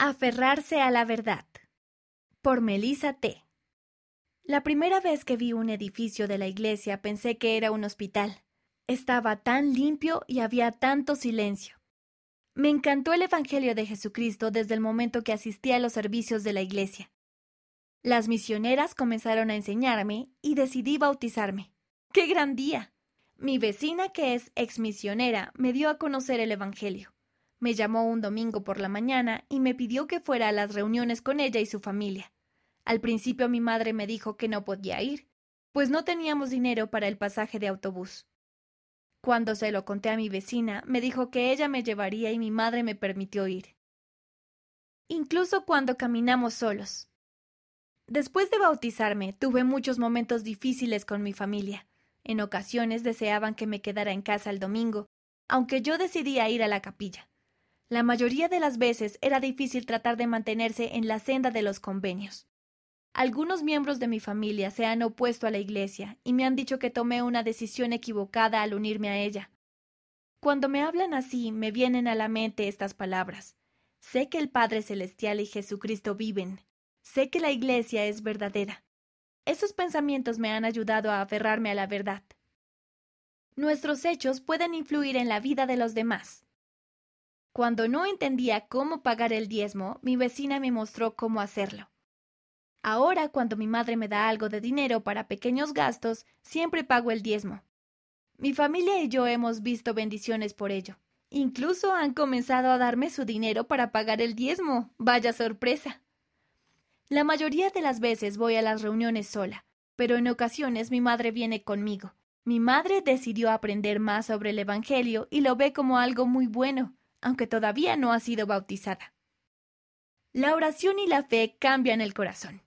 Aferrarse a la verdad. Por Melissa T. La primera vez que vi un edificio de la iglesia pensé que era un hospital. Estaba tan limpio y había tanto silencio. Me encantó el Evangelio de Jesucristo desde el momento que asistí a los servicios de la iglesia. Las misioneras comenzaron a enseñarme y decidí bautizarme. ¡Qué gran día! Mi vecina, que es exmisionera, me dio a conocer el Evangelio. Me llamó un domingo por la mañana y me pidió que fuera a las reuniones con ella y su familia. Al principio mi madre me dijo que no podía ir, pues no teníamos dinero para el pasaje de autobús. Cuando se lo conté a mi vecina, me dijo que ella me llevaría y mi madre me permitió ir. Incluso cuando caminamos solos. Después de bautizarme, tuve muchos momentos difíciles con mi familia. En ocasiones deseaban que me quedara en casa el domingo, aunque yo decidía ir a la capilla. La mayoría de las veces era difícil tratar de mantenerse en la senda de los convenios. Algunos miembros de mi familia se han opuesto a la Iglesia y me han dicho que tomé una decisión equivocada al unirme a ella. Cuando me hablan así, me vienen a la mente estas palabras. Sé que el Padre Celestial y Jesucristo viven. Sé que la Iglesia es verdadera. Esos pensamientos me han ayudado a aferrarme a la verdad. Nuestros hechos pueden influir en la vida de los demás. Cuando no entendía cómo pagar el diezmo, mi vecina me mostró cómo hacerlo. Ahora, cuando mi madre me da algo de dinero para pequeños gastos, siempre pago el diezmo. Mi familia y yo hemos visto bendiciones por ello. Incluso han comenzado a darme su dinero para pagar el diezmo. Vaya sorpresa. La mayoría de las veces voy a las reuniones sola, pero en ocasiones mi madre viene conmigo. Mi madre decidió aprender más sobre el Evangelio y lo ve como algo muy bueno aunque todavía no ha sido bautizada. La oración y la fe cambian el corazón.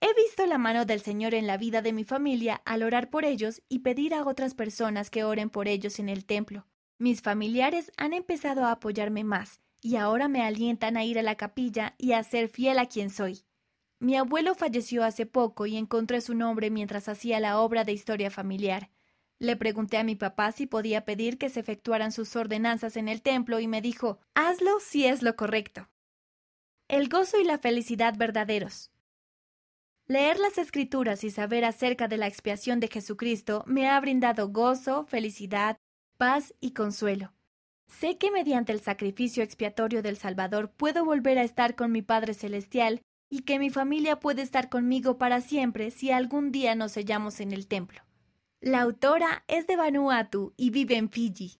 He visto la mano del Señor en la vida de mi familia al orar por ellos y pedir a otras personas que oren por ellos en el templo. Mis familiares han empezado a apoyarme más y ahora me alientan a ir a la capilla y a ser fiel a quien soy. Mi abuelo falleció hace poco y encontré su nombre mientras hacía la obra de historia familiar. Le pregunté a mi papá si podía pedir que se efectuaran sus ordenanzas en el templo y me dijo, hazlo si es lo correcto. El gozo y la felicidad verdaderos. Leer las escrituras y saber acerca de la expiación de Jesucristo me ha brindado gozo, felicidad, paz y consuelo. Sé que mediante el sacrificio expiatorio del Salvador puedo volver a estar con mi Padre Celestial y que mi familia puede estar conmigo para siempre si algún día nos sellamos en el templo. La autora es de Vanuatu y vive en Fiji.